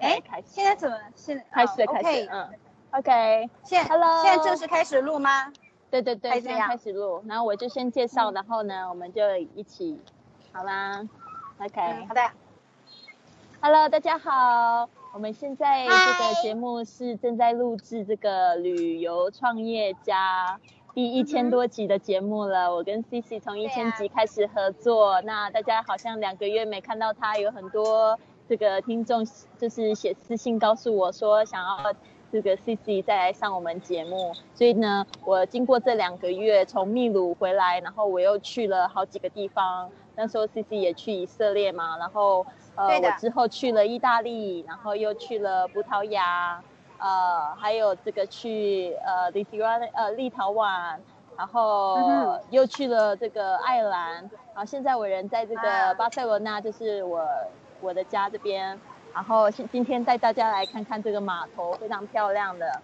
哎。现在怎么？现开始开始。嗯，OK。现 Hello。现在正式开始录吗？对对对，现在开始录。然后我就先介绍，然后呢，我们就一起，好吗？OK。好的。Hello，大家好。我们现在这个节目是正在录制这个旅游创业家第一千多集的节目了。我跟 CC 从一千集开始合作，那大家好像两个月没看到他，有很多。这个听众就是写私信告诉我说想要这个 C C 再来上我们节目，所以呢，我经过这两个月从秘鲁回来，然后我又去了好几个地方。那时候 C C 也去以色列嘛，然后呃，我之后去了意大利，然后又去了葡萄牙，呃，还有这个去呃立陶宛呃立陶宛，然后又去了这个爱尔兰，然后现在我人在这个巴塞罗那，就是我。我的家这边，然后今今天带大家来看看这个码头，非常漂亮的。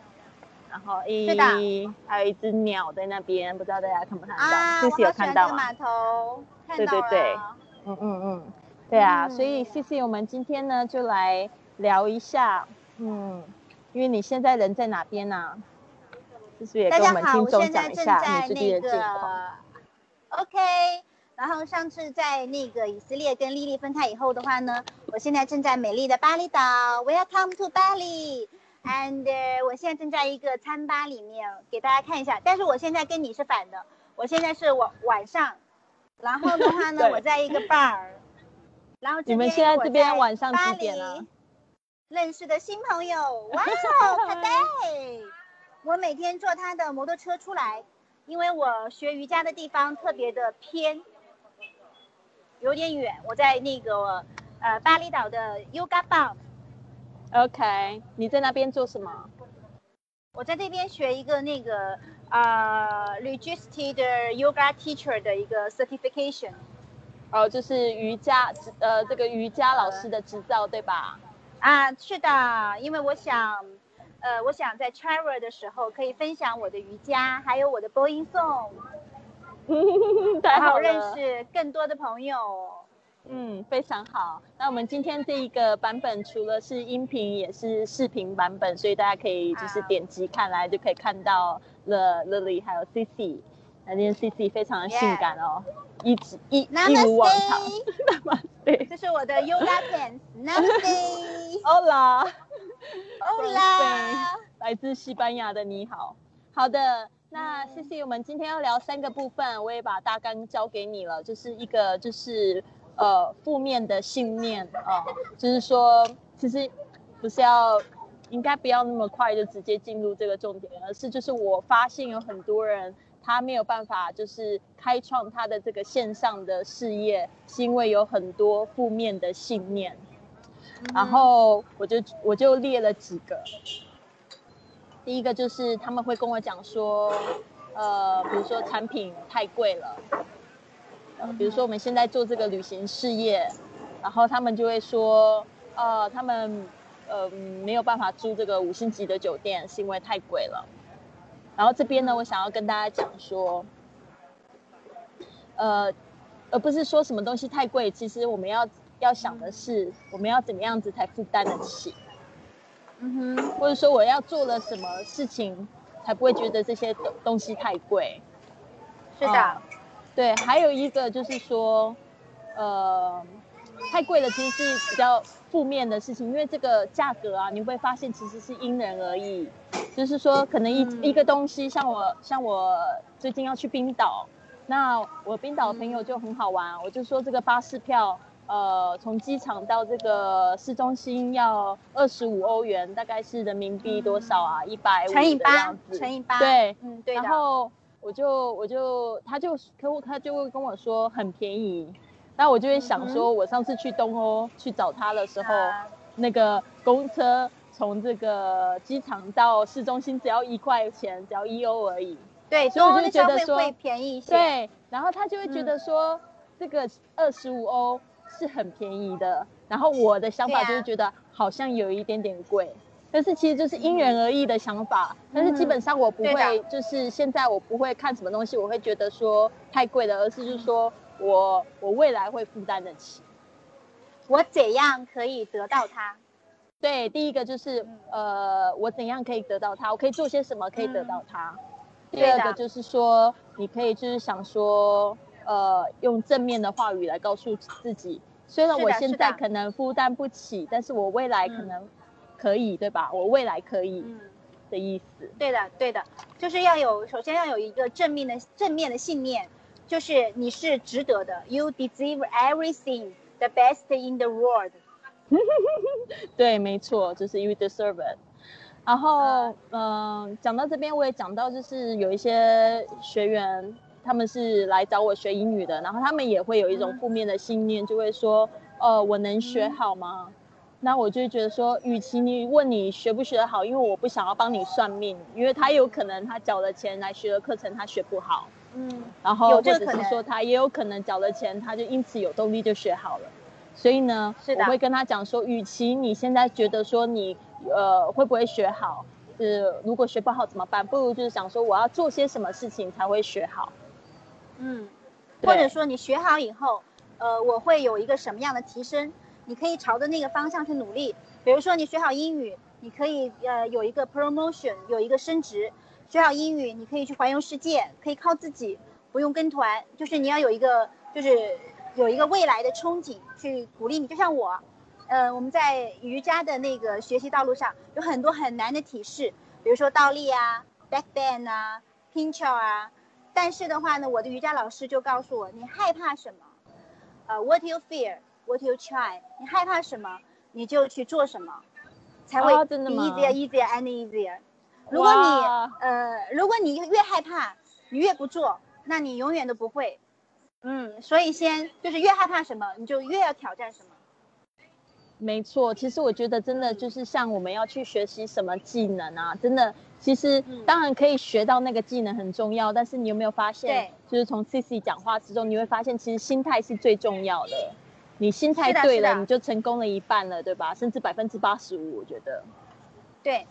然后，一，还有一只鸟在那边，不知道大家看不看到？啊，我有看到吗码头，对对对，嗯嗯嗯，对啊，所以谢谢我们今天呢就来聊一下，嗯，因为你现在人在哪边呢？是不是也跟我们听众讲一下你这边的近况？OK。然后上次在那个以色列跟丽丽分开以后的话呢，我现在正在美丽的巴厘岛，Welcome to Bali，and 我现在正在一个餐吧里面给大家看一下，但是我现在跟你是反的，我现在是晚晚上，然后的话呢，我在一个 bar，然后你们现在这边晚上几点了？认识的新朋友，哇，好的，我每天坐他的摩托车出来，因为我学瑜伽的地方特别的偏。有点远，我在那个呃巴厘岛的 Yoga Bar。OK，你在那边做什么？我在这边学一个那个呃 Registered Yoga Teacher 的一个 Certification。哦，就是瑜伽呃这个瑜伽老师的执照对吧？啊，是的，因为我想呃我想在 Travel 的时候可以分享我的瑜伽，还有我的播音颂。太好认识更多的朋友，嗯，非常好。那我们今天这一个版本，除了是音频，也是视频版本，所以大家可以就是点击看来就可以看到了 Lily 还有。那今天 Cici 非常的性感哦，一直一一如往常。对，这是我的 Yoga Pants。Namaste，Hola，Hola，来自西班牙的你好，好的。那谢谢，我们今天要聊三个部分，我也把大纲交给你了。就是一个就是呃负面的信念啊，就是说其实不是要应该不要那么快就直接进入这个重点，而是就是我发现有很多人他没有办法就是开创他的这个线上的事业，是因为有很多负面的信念。然后我就我就列了几个。第一个就是他们会跟我讲说，呃，比如说产品太贵了，呃，比如说我们现在做这个旅行事业，然后他们就会说，呃，他们呃没有办法租这个五星级的酒店，是因为太贵了。然后这边呢，我想要跟大家讲说，呃，而不是说什么东西太贵，其实我们要要想的是，我们要怎么样子才负担得起。嗯哼，或者说我要做了什么事情，才不会觉得这些东东西太贵？是的，对。还有一个就是说，呃，太贵了其实是比较负面的事情，因为这个价格啊，你会发现其实是因人而异。就是说，可能一一个东西，像我像我最近要去冰岛，那我冰岛的朋友就很好玩，我就说这个巴士票。呃，从机场到这个市中心要二十五欧元，大概是人民币多少啊？一百五乘以八，乘以八。对，嗯，对然后我就我就他就客户他就会跟我说很便宜，那我就会想说，我上次去东欧去找他的时候，那个公车从这个机场到市中心只要一块钱，只要一欧而已。对，所以我就觉得说会便宜一些。对，然后他就会觉得说这个二十五欧。是很便宜的，然后我的想法就是觉得好像有一点点贵，但是其实就是因人而异的想法。但是基本上我不会，就是现在我不会看什么东西，我会觉得说太贵了，而是就是说我我未来会负担得起。我怎样可以得到它？对，第一个就是呃，我怎样可以得到它？我可以做些什么可以得到它？第二个就是说，你可以就是想说，呃，用正面的话语来告诉自己，虽然我现在可能负担不起，但是我未来可能可以，对吧？我未来可以的意思。对的，对的，就是要有，首先要有一个正面的正面的信念，就是你是值得的，You deserve everything the best in the world。对，没错，就是 you deserve it。然后，嗯，讲到这边，我也讲到，就是有一些学员，他们是来找我学英语的，然后他们也会有一种负面的信念，就会说，呃，我能学好吗？那我就觉得说，与其你问你学不学得好，因为我不想要帮你算命，因为他有可能他缴了钱来学的课程他学不好，嗯，然后或者是说他也有可能缴了钱，他就因此有动力就学好了。所以呢，我会跟他讲说，与其你现在觉得说你呃会不会学好，是如果学不好怎么办？不如就是想说我要做些什么事情才会学好。嗯，或者说你学好以后，呃，我会有一个什么样的提升？你可以朝着那个方向去努力。比如说你学好英语，你可以呃有一个 promotion，有一个升职。学好英语，你可以去环游世界，可以靠自己，不用跟团。就是你要有一个就是。有一个未来的憧憬去鼓励你，就像我，呃，我们在瑜伽的那个学习道路上有很多很难的体式，比如说倒立啊、back bend 啊、pinch 啊，但是的话呢，我的瑜伽老师就告诉我，你害怕什么？呃，what you fear，what you try，你害怕什么，你就去做什么，才会 easier easier and easier。如果你呃，如果你越害怕，你越不做，那你永远都不会。嗯，所以先就是越害怕什么，你就越要挑战什么。没错，其实我觉得真的就是像我们要去学习什么技能啊，真的，其实当然可以学到那个技能很重要，但是你有没有发现，就是从 C C 讲话之中，你会发现其实心态是最重要的。你心态对了，你就成功了一半了，对吧？甚至百分之八十五，我觉得。对，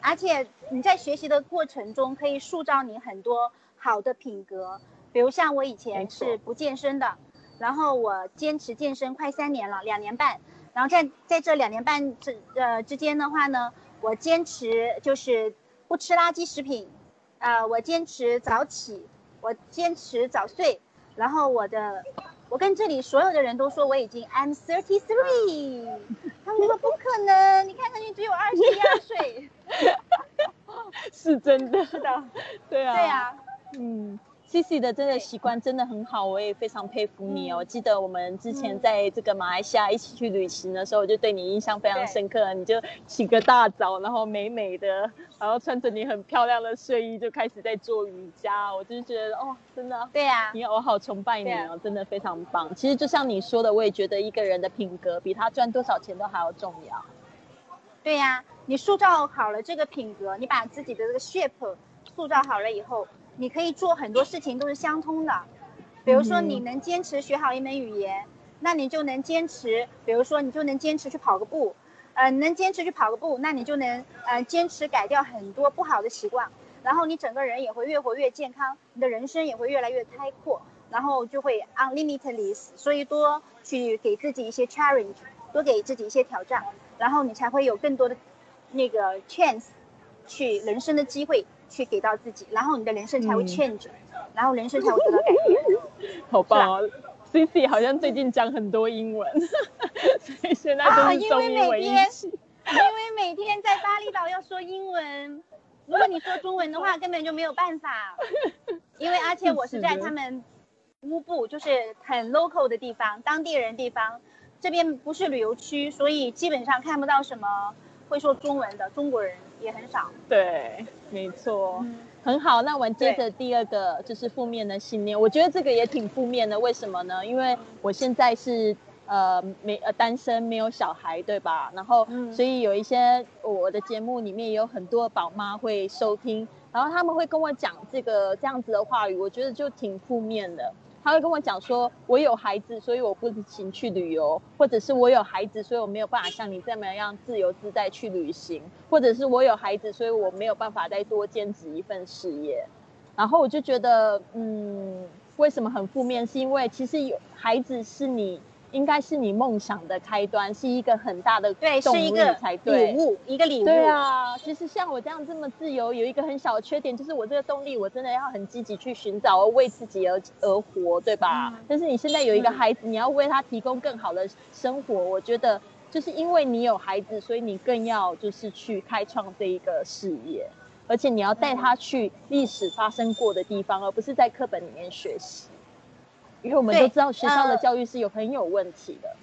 而且你在学习的过程中可以塑造你很多好的品格。比如像我以前是不健身的，然后我坚持健身快三年了，两年半。然后在在这两年半之呃之间的话呢，我坚持就是不吃垃圾食品，呃，我坚持早起，我坚持早睡。然后我的，我跟这里所有的人都说我已经 I'm thirty three，他们说不可能，你看上去只有二十一二岁。是真的，是的，对啊，对啊，嗯。C C 的真的习惯真的很好，我也非常佩服你哦。我记得我们之前在这个马来西亚一起去旅行的时候，我就对你印象非常深刻。你就起个大早，然后美美的，然后穿着你很漂亮的睡衣就开始在做瑜伽。我就觉得哦，真的，对呀，你我好崇拜你哦，真的非常棒。其实就像你说的，我也觉得一个人的品格比他赚多少钱都还要重要。对呀，你塑造好了这个品格，你把自己的这个 shape 塑造好了以后。你可以做很多事情都是相通的，比如说你能坚持学好一门语言，那你就能坚持，比如说你就能坚持去跑个步，呃，能坚持去跑个步，那你就能呃坚持改掉很多不好的习惯，然后你整个人也会越活越健康，你的人生也会越来越开阔，然后就会 unlimitless，所以多去给自己一些 challenge，多给自己一些挑战，然后你才会有更多的那个 chance，去人生的机会。去给到自己，然后你的人生才会 change，然后人生才会得到改变。好棒哦！C C 好像最近讲很多英文，所以现在都是中英文一起。因为每天在巴厘岛要说英文，如果你说中文的话，根本就没有办法。因为而且我是在他们乌布，就是很 local 的地方，当地人地方，这边不是旅游区，所以基本上看不到什么会说中文的中国人。也很少，对，没错，很好。那我们接着第二个就是负面的信念，我觉得这个也挺负面的。为什么呢？因为我现在是呃没呃单身，没有小孩，对吧？然后所以有一些我的节目里面也有很多宝妈会收听，然后他们会跟我讲这个这样子的话语，我觉得就挺负面的。他会跟我讲说，我有孩子，所以我不行去旅游，或者是我有孩子，所以我没有办法像你这么样自由自在去旅行，或者是我有孩子，所以我没有办法再多兼职一份事业。然后我就觉得，嗯，为什么很负面？是因为其实有孩子是你应该是你梦想的开端，是一个很大的对，是一个才对礼。物，一个礼物。对啊，其实像我这样这么自由，有一个很小的缺点，就是我这个动力，我真的要很积极去寻找，为自己而而活，对吧？嗯但是你现在有一个嗯孩子，你要为他提供更好的生活，我觉得就是因为你有孩子，所以你更要就是去开创这一个事业，而且你要带他去历史发生过的地方，而不是在课本里面学习。因为我们都知道学校的呃教育是有很有问题的。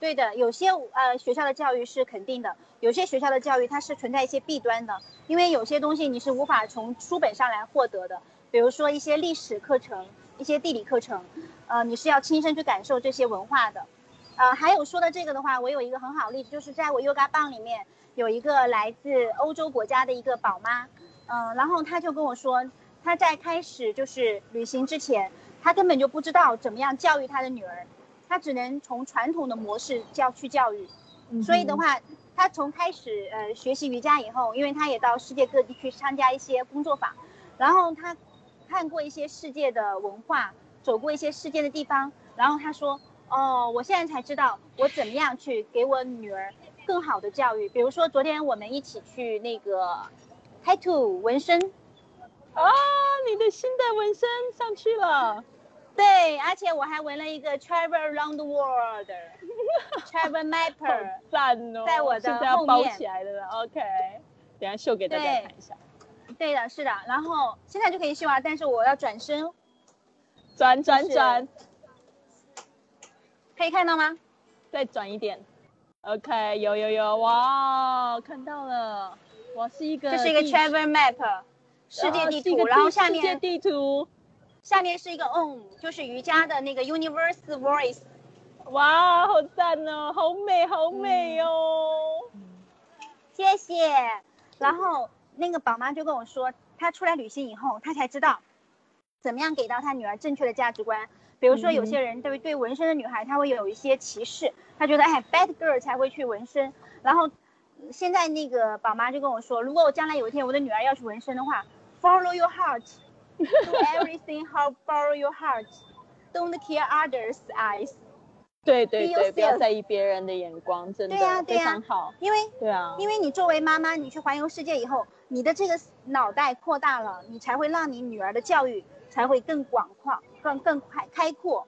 对的，有些呃学校的教育是肯定的，有些学校的教育它是存在一些弊端的，因为有些东西你是无法从书本上来获得的，比如说一些历史课程、一些地理课程，呃，你是要亲身去感受这些文化的。呃，还有说的这个的话，我有一个很好的例子，就是在我 Yoga 棒里面有一个来自欧洲国家的一个宝妈，嗯、然后她就跟我说，她在开始就是旅行之前，她根本就不知道怎么样教育他的女儿，他只能从传统的模式教去教育。所以的话，他从开始呃学习瑜伽以后，因为他也到世界各地去参加一些工作坊，然后他看过一些世界的文化，走过一些世界的地方，然后他说，哦，我现在才知道我怎么样去给我女儿更好的教育。比如说昨天我们一起去那个 tattoo 纹身，啊，你的新的纹身上去了。对，而且我还纹了一个 travel around the world，travel mapper。赞哦，在我的现在要包后面起来了，OK，等下秀给大家对看一下，对的，是的。然后现在就可以秀啊，但是我要转身，转转转，可以看到吗？再转一点，OK，有有有，哇，看到了，我，是一个这是一个 travel map，世界地图，然后下面世界地图，下面是一个 Om，就是瑜伽的那个 Universe Voice。哇，好赞哦，好美好美哦，谢谢。然后那个宝妈就跟我说，她出来旅行以后，她才知道怎么样给到她女儿正确的价值观。比如说，有些人对对纹身的女孩，她会有一些歧视，她觉得哎，bad girl 才会去纹身。然后现在那个宝妈就跟我说，如果我将来有一天我的女儿要去纹身的话，follow your heart，do everything how follow your heart，don't care others' eyes。对对对，不要在意别人的眼光，真的非常好，因为对啊，因为你作为妈妈，你去环游世界以后，你的这个脑袋扩大了，你才会让你女儿的教育才会更广阔、更更开开阔。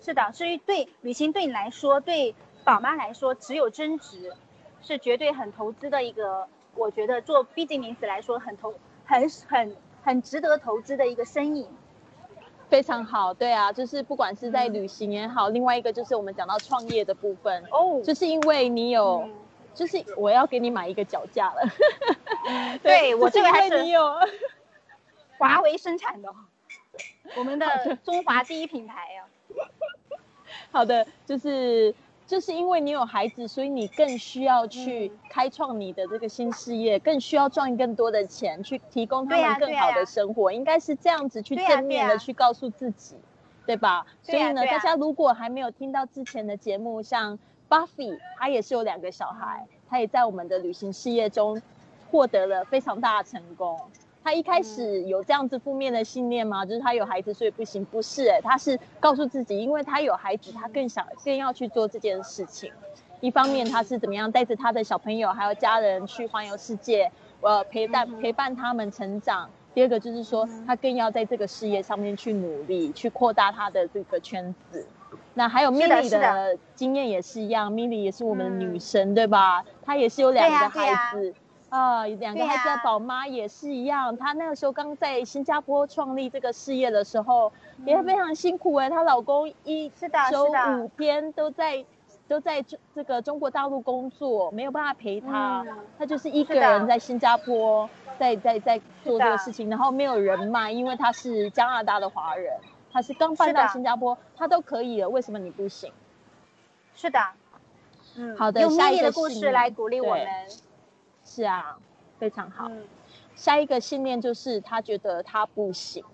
是的，所以对旅行对你来说，对宝妈来说，只有增值，是绝对很投资的一个，我觉得做 business 来说很投很很很值得投资的一个生意。非常好，对啊，就是不管是在嗯。旅行也好，另外一个就是我们讲到创业的部分，哦。就是因为你有，嗯。就是我要给你买一个脚架了，对我这个还是你有，华为生产的，我们的中华第一品牌啊呀、好的，就是就是因为你有孩子，所以你更需要去嗯开创你的这个新事业，更需要赚更多的钱，去提供他们更好的生活，应该是这样子去正面的去告诉自己，对吧？所以呢，大家如果还没有听到之前的节目，像 Buffy，他也是有两个小孩，他也在我们的旅行事业中获得了非常大的成功。他一开始有这样子负面的信念吗？就是他有孩子所以不行？不是、欸，他是告诉自己，因为他有孩子，他更想更要去做这件事情。一方面他是怎么样带着他的小朋友还有家人去环游世界，呃，陪伴陪伴他们成长。第二个就是说他更要在这个事业上面去努力，去扩大他的这个圈子。那还有 Milly 的的经验也是一样，Milly 也是我们的女嗯神，对吧？她也是有两个孩子。啊，两个孩子的宝妈也是一样。她那个时候刚在新加坡创立这个事业的时候，也非常辛苦哎、她老公一周五天都在都在中这个中国大陆工作，没有办法陪她。嗯她就是一个人在新加坡在在在做这个事情，然后没有人脉，因为她是加拿大的华人，她是刚搬到新加坡，她都可以了，为什么你不行？是的，嗯，好的用下一个蜜莉的故事来鼓励我们。是啊，非常好。嗯下一个信念就是他觉得他不行，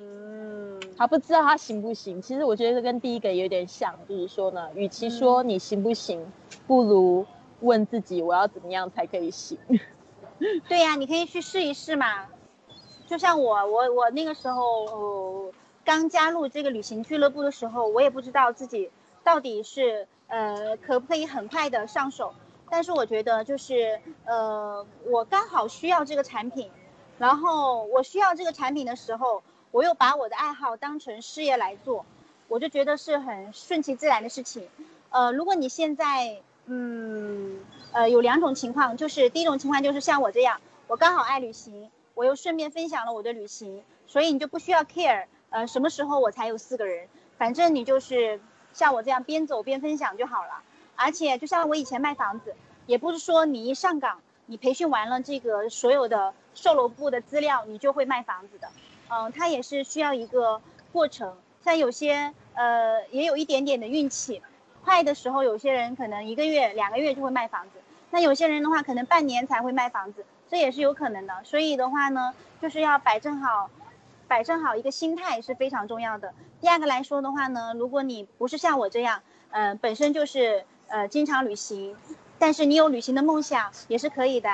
嗯，他不知道他行不行。其实我觉得跟第一个有点像，就是说呢，与其说你行不行，不如问自己我要怎么样才可以行。对呀、你可以去试一试嘛。就像我，我我那个时候、呃刚加入这个旅行俱乐部的时候，我也不知道自己到底是呃可不可以很快的上手。但是我觉得就是呃，我刚好需要这个产品，然后我需要这个产品的时候，我又把我的爱好当成事业来做，我就觉得是很顺其自然的事情。呃，如果你现在嗯呃有两种情况，就是第一种情况就是像我这样，我刚好爱旅行，我又顺便分享了我的旅行，所以你就不需要 care 呃什么时候我才有四个人，反正你就是像我这样边走边分享就好了。而且就像我以前卖房子，也不是说你一上岗，你培训完了这个所有的售楼部的资料，你就会卖房子的。嗯，它也是需要一个过程。像有些呃也有一点点的运气，快的时候有些人可能一个月、两个月就会卖房子，那有些人的话可能半年才会卖房子，这也是有可能的。所以的话呢，就是要摆正好，摆正好一个心态是非常重要的。第二个来说的话呢，如果你不是像我这样，嗯，本身就是。呃，经常旅行，但是你有旅行的梦想也是可以的。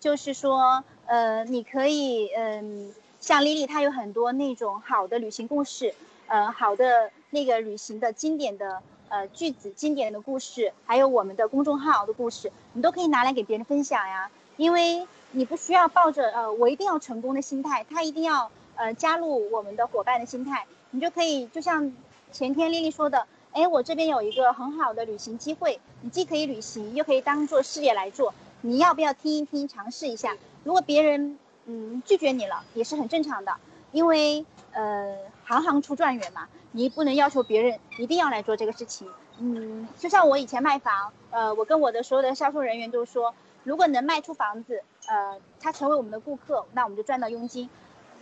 就是说，呃，你可以，嗯，像丽丽，她有很多那种好的旅行故事，呃，好的那个旅行的经典的呃句子、经典的故事，还有我们的公众号的故事，你都可以拿来给别人分享呀。因为你不需要抱着呃我一定要成功的心态，他一定要呃加入我们的伙伴的心态，你就可以就像前天丽丽说的。哎，我这边有一个很好的旅行机会，你既可以旅行，又可以当做事业来做，你要不要听一听，尝试一下？如果别人嗯拒绝你了，也是很正常的，因为呃行行出状元嘛，你不能要求别人一定要来做这个事情。嗯，就像我以前卖房，呃，我跟我的所有的销售人员都说，如果能卖出房子，呃，他成为我们的顾客，那我们就赚到佣金，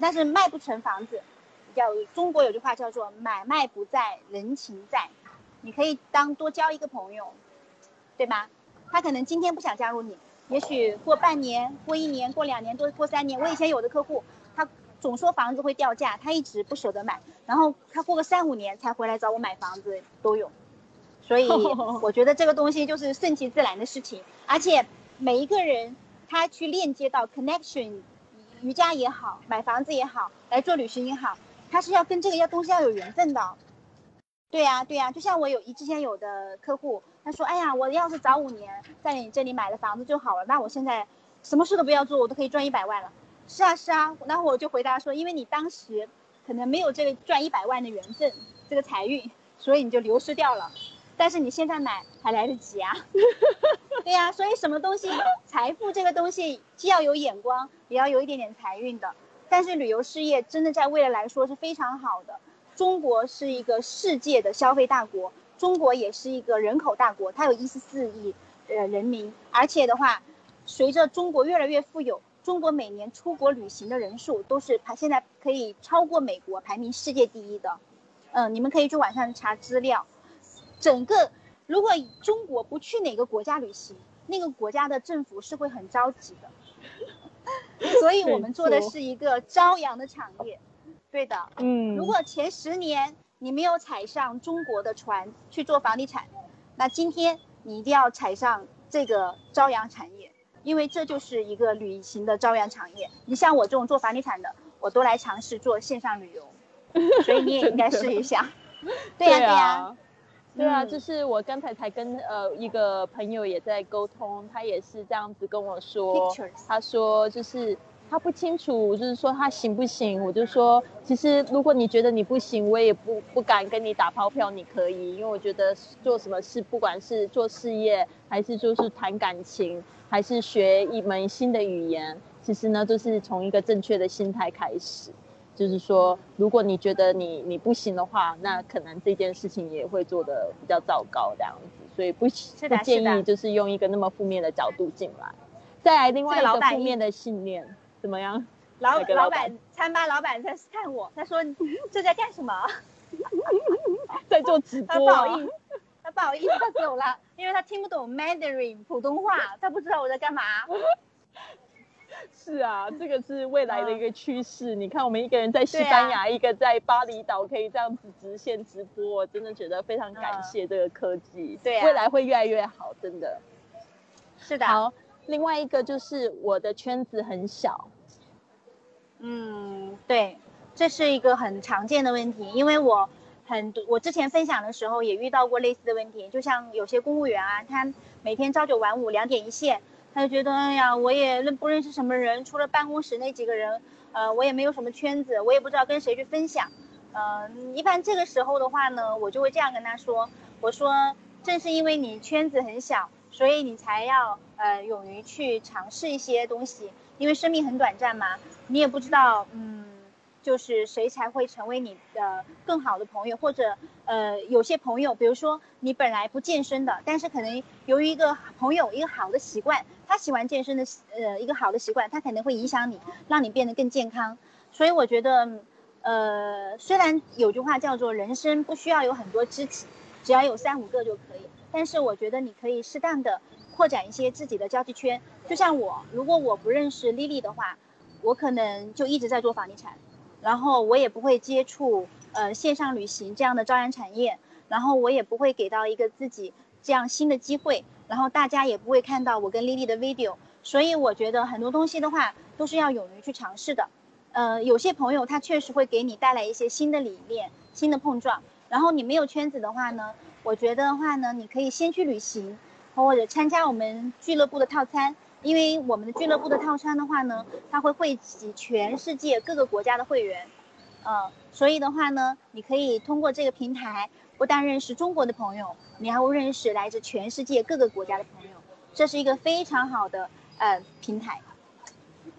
但是卖不成房子，叫中国有句话叫做买卖不在人情在。你可以当多交一个朋友，对吧？他可能今天不想加入你，也许过半年、过一年、过两年、多过三年。我以前有的客户，他总说房子会掉价，他一直不舍得买，然后他过个三五年才回来找我买房子都有。所以 我觉得这个东西就是顺其自然的事情，而且每一个人他去链接到 connection，瑜伽也好，买房子也好，来做旅行也好，他是要跟这个要东西要有缘分的。对呀，对呀，就像我有一之前有的客户，他说，哎呀，我要是早五年在你这里买了房子就好了，那我现在什么事都不要做，我都可以赚一百万了。是啊，是啊，然后我就回答说，因为你当时可能没有这个赚一百万的缘分，这个财运，所以你就流失掉了。但是你现在买还来得及啊。对呀，所以什么东西，财富这个东西既要有眼光，也要有一点点财运的。但是旅游事业真的在未来来说是非常好的。中国是一个世界的消费大国，中国也是一个人口大国，它有一十四亿呃人民，而且的话，随着中国越来越富有，中国每年出国旅行的人数都是排现在可以超过美国，排名世界第一的。嗯，你们可以去网上查资料，整个如果中国不去哪个国家旅行，那个国家的政府是会很着急的。所以我们做的是一个朝阳的产业。对的，嗯，如果前十年你没有踩上中国的船去做房地产，那今天你一定要踩上这个朝阳产业，因为这就是一个旅行的朝阳产业。你像我这种做房地产的，我都来尝试做线上旅游，所以你也应该试一下。对呀，对呀，对啊，就是我刚才才跟呃一个朋友也在沟通，他也是这样子跟我说，他说就是。他不清楚，就是说他行不行？我就说，其实如果你觉得你不行，我也不不敢跟你打包票，你可以，因为我觉得做什么事，不管是做事业，还是就是谈感情，还是学一门新的语言，其实呢，都是从一个正确的心态开始。就是说，如果你觉得你你不行的话，那可能这件事情也会做的比较糟糕这样子，所以不不建议就是用一个那么负面的角度进来。再来另外一个负面的信念。怎么样？老老板餐吧老板在看我，他说这在干什么？在做直播。他不好意思，他不好意思，他走了，因为他听不懂 Mandarin 普通话，他不知道我在干嘛。是啊，这个是未来的一个趋势。你看，我们一个人在西班牙，一个在巴厘岛，可以这样子直线直播，我真的觉得非常感谢这个科技。对，未来会越来越好，真的。是的。好，另外一个就是我的圈子很小。对，这是一个很常见的问题，因为我很多我之前分享的时候也遇到过类似的问题，就像有些公务员啊，他每天朝九晚五，两点一线，他就觉得哎呀，我也认不认识什么人，除了办公室那几个人，呃，我也没有什么圈子，我也不知道跟谁去分享。嗯，一般这个时候的话呢，我就会这样跟他说：“我说，正是因为你圈子很小，所以你才要呃勇于去尝试一些东西，因为生命很短暂嘛，你也不知道，嗯，就是谁才会成为你的更好的朋友，或者呃有些朋友，比如说你本来不健身的，但是可能由于一个朋友一个好的习惯，他喜欢健身的呃一个好的习惯，他可能会影响你，让你变得更健康，所以我觉得。”呃，虽然有句话叫做“人生不需要有很多知己，只要有三五个就可以”，但是我觉得你可以适当的扩展一些自己的交际圈。就像我，如果我不认识丽丽的话，我可能就一直在做房地产，然后我也不会接触呃线上旅行这样的朝阳产业，然后我也不会给到一个自己这样新的机会，然后大家也不会看到我跟丽丽的 video。所以我觉得很多东西的话，都是要勇于去尝试的。呃，有些朋友他确实会给你带来一些新的理念、新的碰撞。然后你没有圈子的话呢，我觉得的话呢，你可以先去旅行，或者参加我们俱乐部的套餐。因为我们的俱乐部的套餐的话呢，它会汇集全世界各个国家的会员，呃，所以的话呢，你可以通过这个平台，不但认识中国的朋友，你还会认识来自全世界各个国家的朋友。这是一个非常好的呃平台。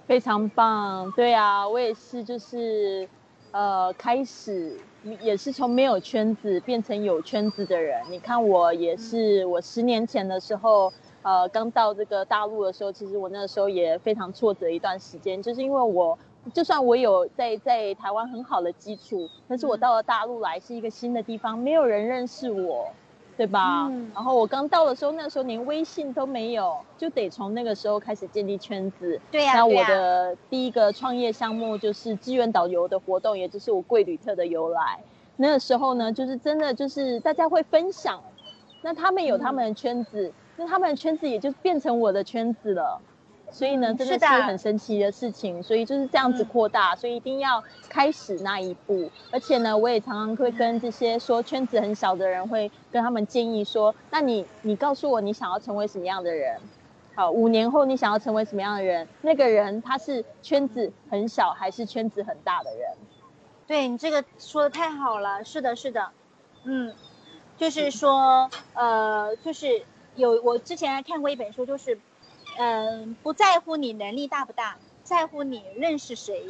非常棒，对啊，我也是，就是，呃，开始也是从没有圈子变成有圈子的人。你看我也是，我十年前的时候，呃，刚到这个大陆的时候，其实我那个时候也非常挫折一段时间，就是因为我就算我有在在台湾很好的基础，但是我到了大陆来是一个新的地方，没有人认识我。对吧？然后我刚到的时候，那时候连微信都没有，就得从那个时候开始建立圈子。对呀。那我的第一个创业项目就是志愿导游的活动，也就是我贵旅特的由来。那个时候呢，就是真的就是大家会分享，那他们有他们的圈子，那他们的圈子也就变成我的圈子了。所以呢，真的是很神奇的事情，所以就是这样子扩大，所以一定要开始那一步。而且呢，我也常常会跟这些说圈子很小的人，会跟他们建议说：，那你你告诉我你想要成为什么样的人？好，五年后你想要成为什么样的人？那个人他是圈子很小还是圈子很大的人？对你这个说的太好了，是的，是的，嗯，就是说，呃，就是有我之前还看过一本书，就是。嗯，不在乎你能力大不大，在乎你认识谁。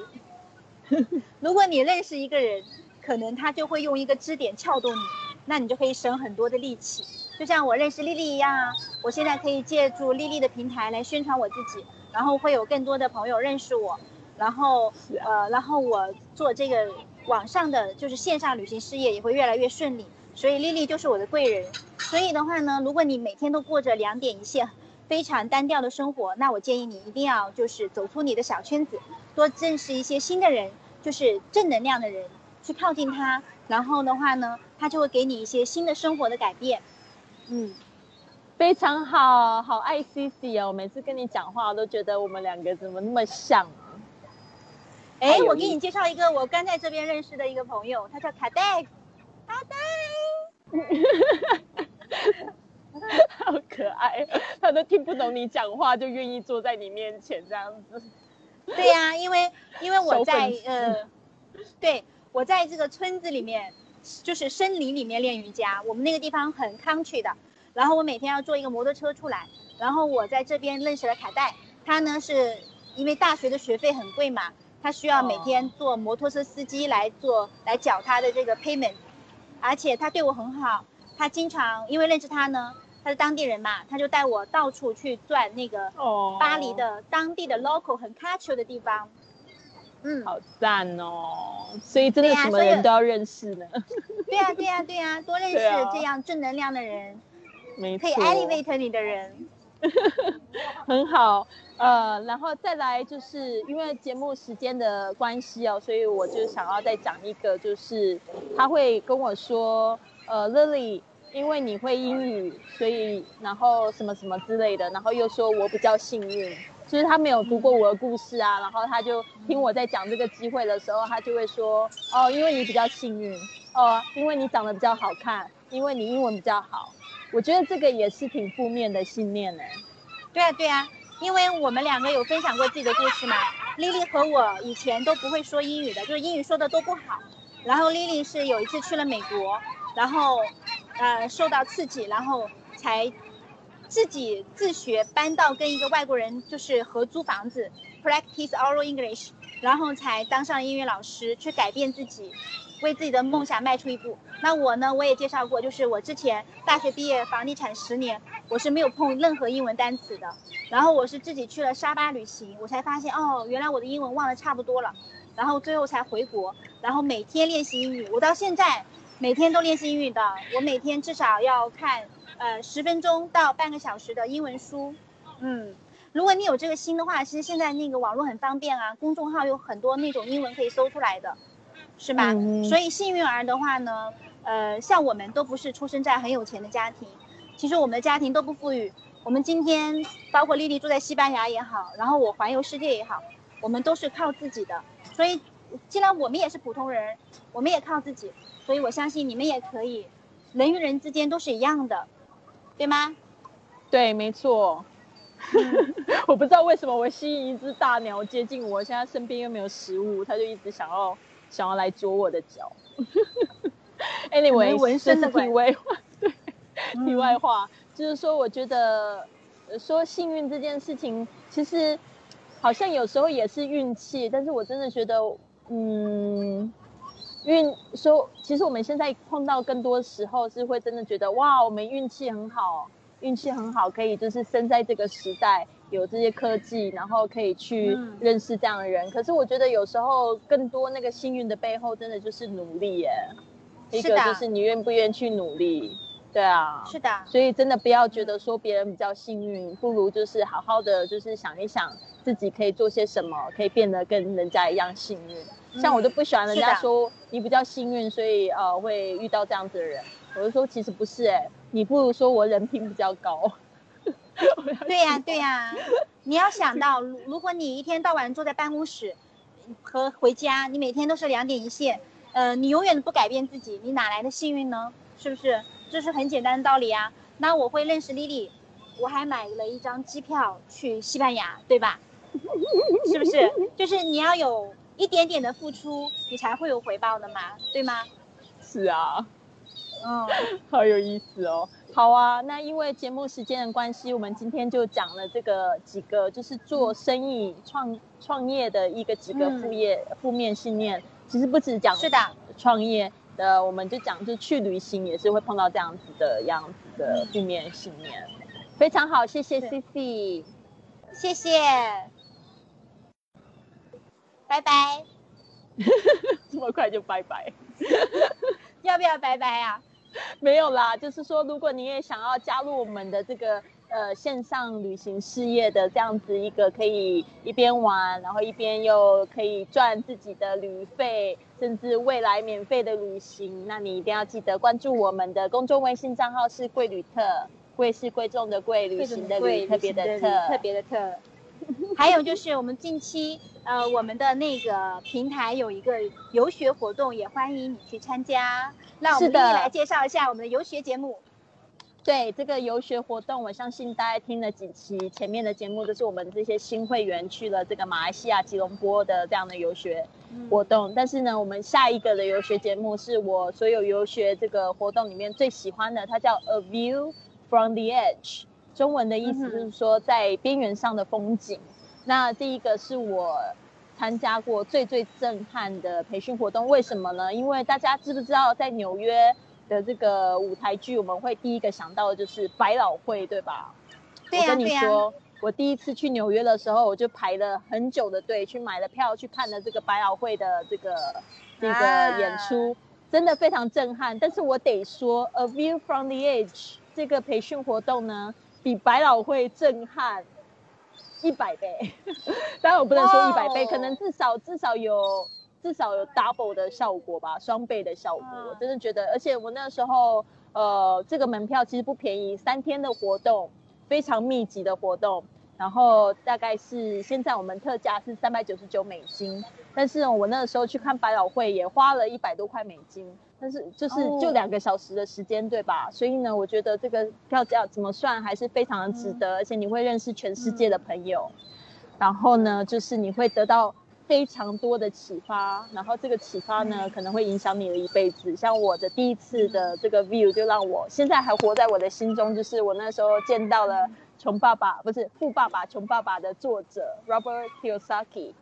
如果你认识一个人，可能他就会用一个支点撬动你，那你就可以省很多的力气。就像我认识丽丽一样啊，我现在可以借助丽丽的平台来宣传我自己，然后会有更多的朋友认识我，然后呃，然后我做这个网上的就是线上旅行事业也会越来越顺利。所以丽丽就是我的贵人。所以的话呢，如果你每天都过着两点一线。非常单调的生活，那我建议你一定要就是走出你的小圈子，多认识一些新的人，就是正能量的人，去靠近他，然后的话呢，他就会给你一些新的生活的改变。嗯，非常好，好爱 C C 哦，我每次跟你讲话，我都觉得我们两个怎么那么像啊？哎，我给你介绍一个我刚在这边认识的一个朋友，他叫卡戴，卡戴。好可爱，他都听不懂你讲话，就愿意坐在你面前这样子。对呀，因为因为我在呃，对我在这个村子里面，就是森林里面练瑜伽。我们那个地方很 country 的，然后我每天要坐一个摩托车出来，然后我在这边认识了凯戴，他呢是因为大学的学费很贵嘛，他需要每天坐摩托车司机来做来缴他的这个 payment，而且他对我很好，他经常因为认识他呢。他是当地人嘛，他就带我到处去转那个巴黎的当地的 local 很 culture 的地方。嗯，好赞哦！所以真的什么人都要认识呢。对呀，对呀，对呀，多认识这样正能量的人，可以 elevate 你的人。很好，呃，然后再来就是因为节目时间的关系哦，所以我就想要再讲一个，就是他会跟我说，呃，Lily。因为你会英语，所以然后什么什么之类的，然后又说我比较幸运，就是他没有读过我的故事啊，然后他就听我在讲这个机会的时候，他就会说，哦，因为你比较幸运，哦，因为你长得比较好看，因为你英文比较好。我觉得这个也是挺负面的信念呢。对啊，对啊，因为我们两个有分享过自己的故事嘛。丽丽和我以前都不会说英语的，就是英语说的都不好。然后丽丽是有一次去了美国，然后，呃，受到刺激，然后才自己自学搬到跟一个外国人就是合租房子，practice oral English，然后才当上英语老师，去改变自己。为自己的梦想迈出一步。那我呢？我也介绍过，就是我之前大学毕业，房地产十年，我是没有碰任何英文单词的。然后我是自己去了沙巴旅行，我才发现哦，原来我的英文忘得差不多了。然后最后才回国，然后每天练习英语。我到现在每天都练习英语的，我每天至少要看呃十分钟到半个小时的英文书。嗯，如果你有这个心的话，其实现在那个网络很方便啊，公众号有很多那种英文可以搜出来的。是吧？所以幸运儿的话呢，呃，像我们都不是出生在很有钱的家庭，其实我们的家庭都不富裕。我们今天包括丽丽住在西班牙也好，然后我环游世界也好，我们都是靠自己的。所以，既然我们也是普通人，我们也靠自己，所以我相信你们也可以，人与人之间都是一样的，对吗？对，没错。我不知道为什么我吸引一只大鸟接近我，现在身边又没有食物，它就一直想要。想要来啄我的脚，Anyway，纹身的 题外话，对，题外话就是说，我觉得说幸运这件事情，其实好像有时候也是运气，但是我真的觉得，嗯，运说，其实我们现在碰到更多时候是会真的觉得，哇，我们运气很好，运气很好，可以就是生在这个时代。有这些科技，然后可以去认识这样的人。可是我觉得有时候更多那个幸运的背后，真的就是努力耶。一个就是你愿不愿意去努力，对啊。是的。所以真的不要觉得说别人比较幸运，不如就是好好的就是想一想自己可以做些什么，可以变得跟人家一样幸运。像我就不喜欢人家说你比较幸运，所以呃会遇到这样子的人。我就说其实不是哎，你不如说我人品比较高。对呀，对呀，你要想到，如果你一天到晚坐在办公室和回家，你每天都是两点一线，呃，你永远不改变自己，你哪来的幸运呢？是不是？这是很简单的道理啊。那我会认识丽丽，我还买了一张机票去西班牙，对吧？是不是？就是你要有一点点的付出，你才会有回报的嘛，对吗？是啊，嗯，好有意思哦。好啊，那因为节目时间的关系，我们今天就讲了这个几个，就是做生意、创创业的一个几个副业负面信念。其实不止讲是的创业的，我们就讲就去旅行也是会碰到这样子的样子的负面信念。非常好，谢谢 C C，谢谢，拜拜。这么快就拜拜？要不要拜拜啊？没有啦，就是说，如果你也想要加入我们的这个呃线上旅行事业的这样子一个可以一边玩，然后一边又可以赚自己的旅费，甚至未来免费的旅行，那你一定要记得关注我们的公众微信账号是贵旅特，贵是贵重的贵，旅行的旅，特别的特，特别的特。还有就是我们近期呃我们的那个平台有一个游学活动，也欢迎你去参加。那我们来介绍一下我们的游学节目。对这个游学活动，我相信大家听了几期前面的节目，都是我们这些新会员去了这个马来西亚吉隆坡的这样的游学活动。但是呢，我们下一个的游学节目是我所有游学这个活动里面最喜欢的，它叫 A View from the Edge。中文的意思就是说在边缘上的风景。那第一个是我。参加过最最震撼的培训活动，为什么呢？因为大家知不知道，在纽约的这个舞台剧，我们会第一个想到的就是百老汇，对吧？对呀，我跟你说，我第一次去纽约的时候，我就排了很久的队去买了票去看了这个百老汇的这个这个演出，真的非常震撼。但是我得说，《A View from the Edge》这个培训活动呢，比百老汇震撼。一百倍，当然我不能说一百倍，可能至少至少有至少有 double 的效果吧，双倍的效果。我真的觉得，而且我那时候，呃，这个门票其实不便宜，三天的活动，非常密集的活动，然后大概是现在我们特价是三百九十九美金，但是我那个时候去看百老汇也花了一百多块美金，但是就是就两个小时的时间，对吧？所以呢，我觉得这个票价怎么算还是非常的值得，而且你会认识全世界的朋友，然后呢，就是你会得到非常多的启发，然后这个启发呢可能会影响你的一辈子。像我的第一次的这个 view 就让我现在还活在我的心中，就是我那时候见到了。穷爸爸不是《富爸爸穷爸爸》的作者 Robert Kiyosaki，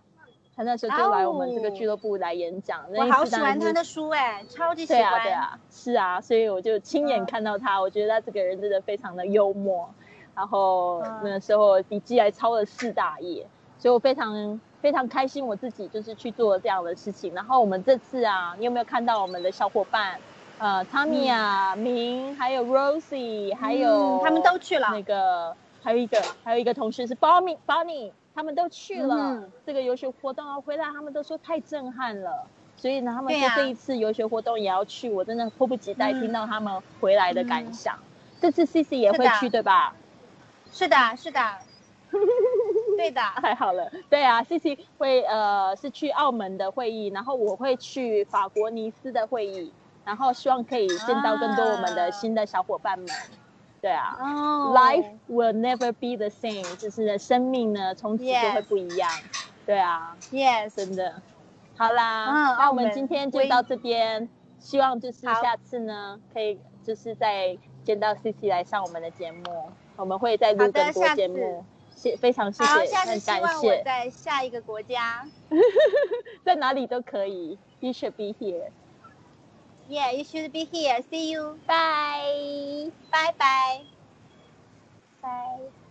他那时候就来我们这个俱乐部来演讲。我好喜欢他的书哎，超级喜欢。对啊对啊，是啊，所以我就亲眼看到他，我觉得他这个人真的非常的幽默。然后那时候笔记还抄了四大页，所以我非常非常开心，我自己就是去做这样的事情。然后我们这次啊，你有没有看到我们的小伙伴？呃，Tommy 啊，明还有 Rosie，还有他们都去了那个。还有一个，还有一个同事是 Bonnie Bonnie，他们都去了这个游学活动啊，回来他们都说太震撼了，所以呢，他们说这一次游学活动也要去，我真的迫不及待听到他们回来的感想。这次 C C 也会去对吧？是的，是的，对的，太好了。对啊，C C 会呃是去澳门的会议，然后我会去法国尼斯的会议，然后希望可以见到更多我们的新的小伙伴们。对啊，Life will never be the same，就是生命呢从此就会不一样。对啊，Yes，真的。好啦，那我们今天就到这边，希望就是下次呢可以就是再见到 C C 来上我们的节目，我们会再录更多节目。谢，非常谢谢，很感谢。在下一个国家，在哪里都可以。You should be here. Yeah, you should be here. See you. Bye. Bye bye. Bye.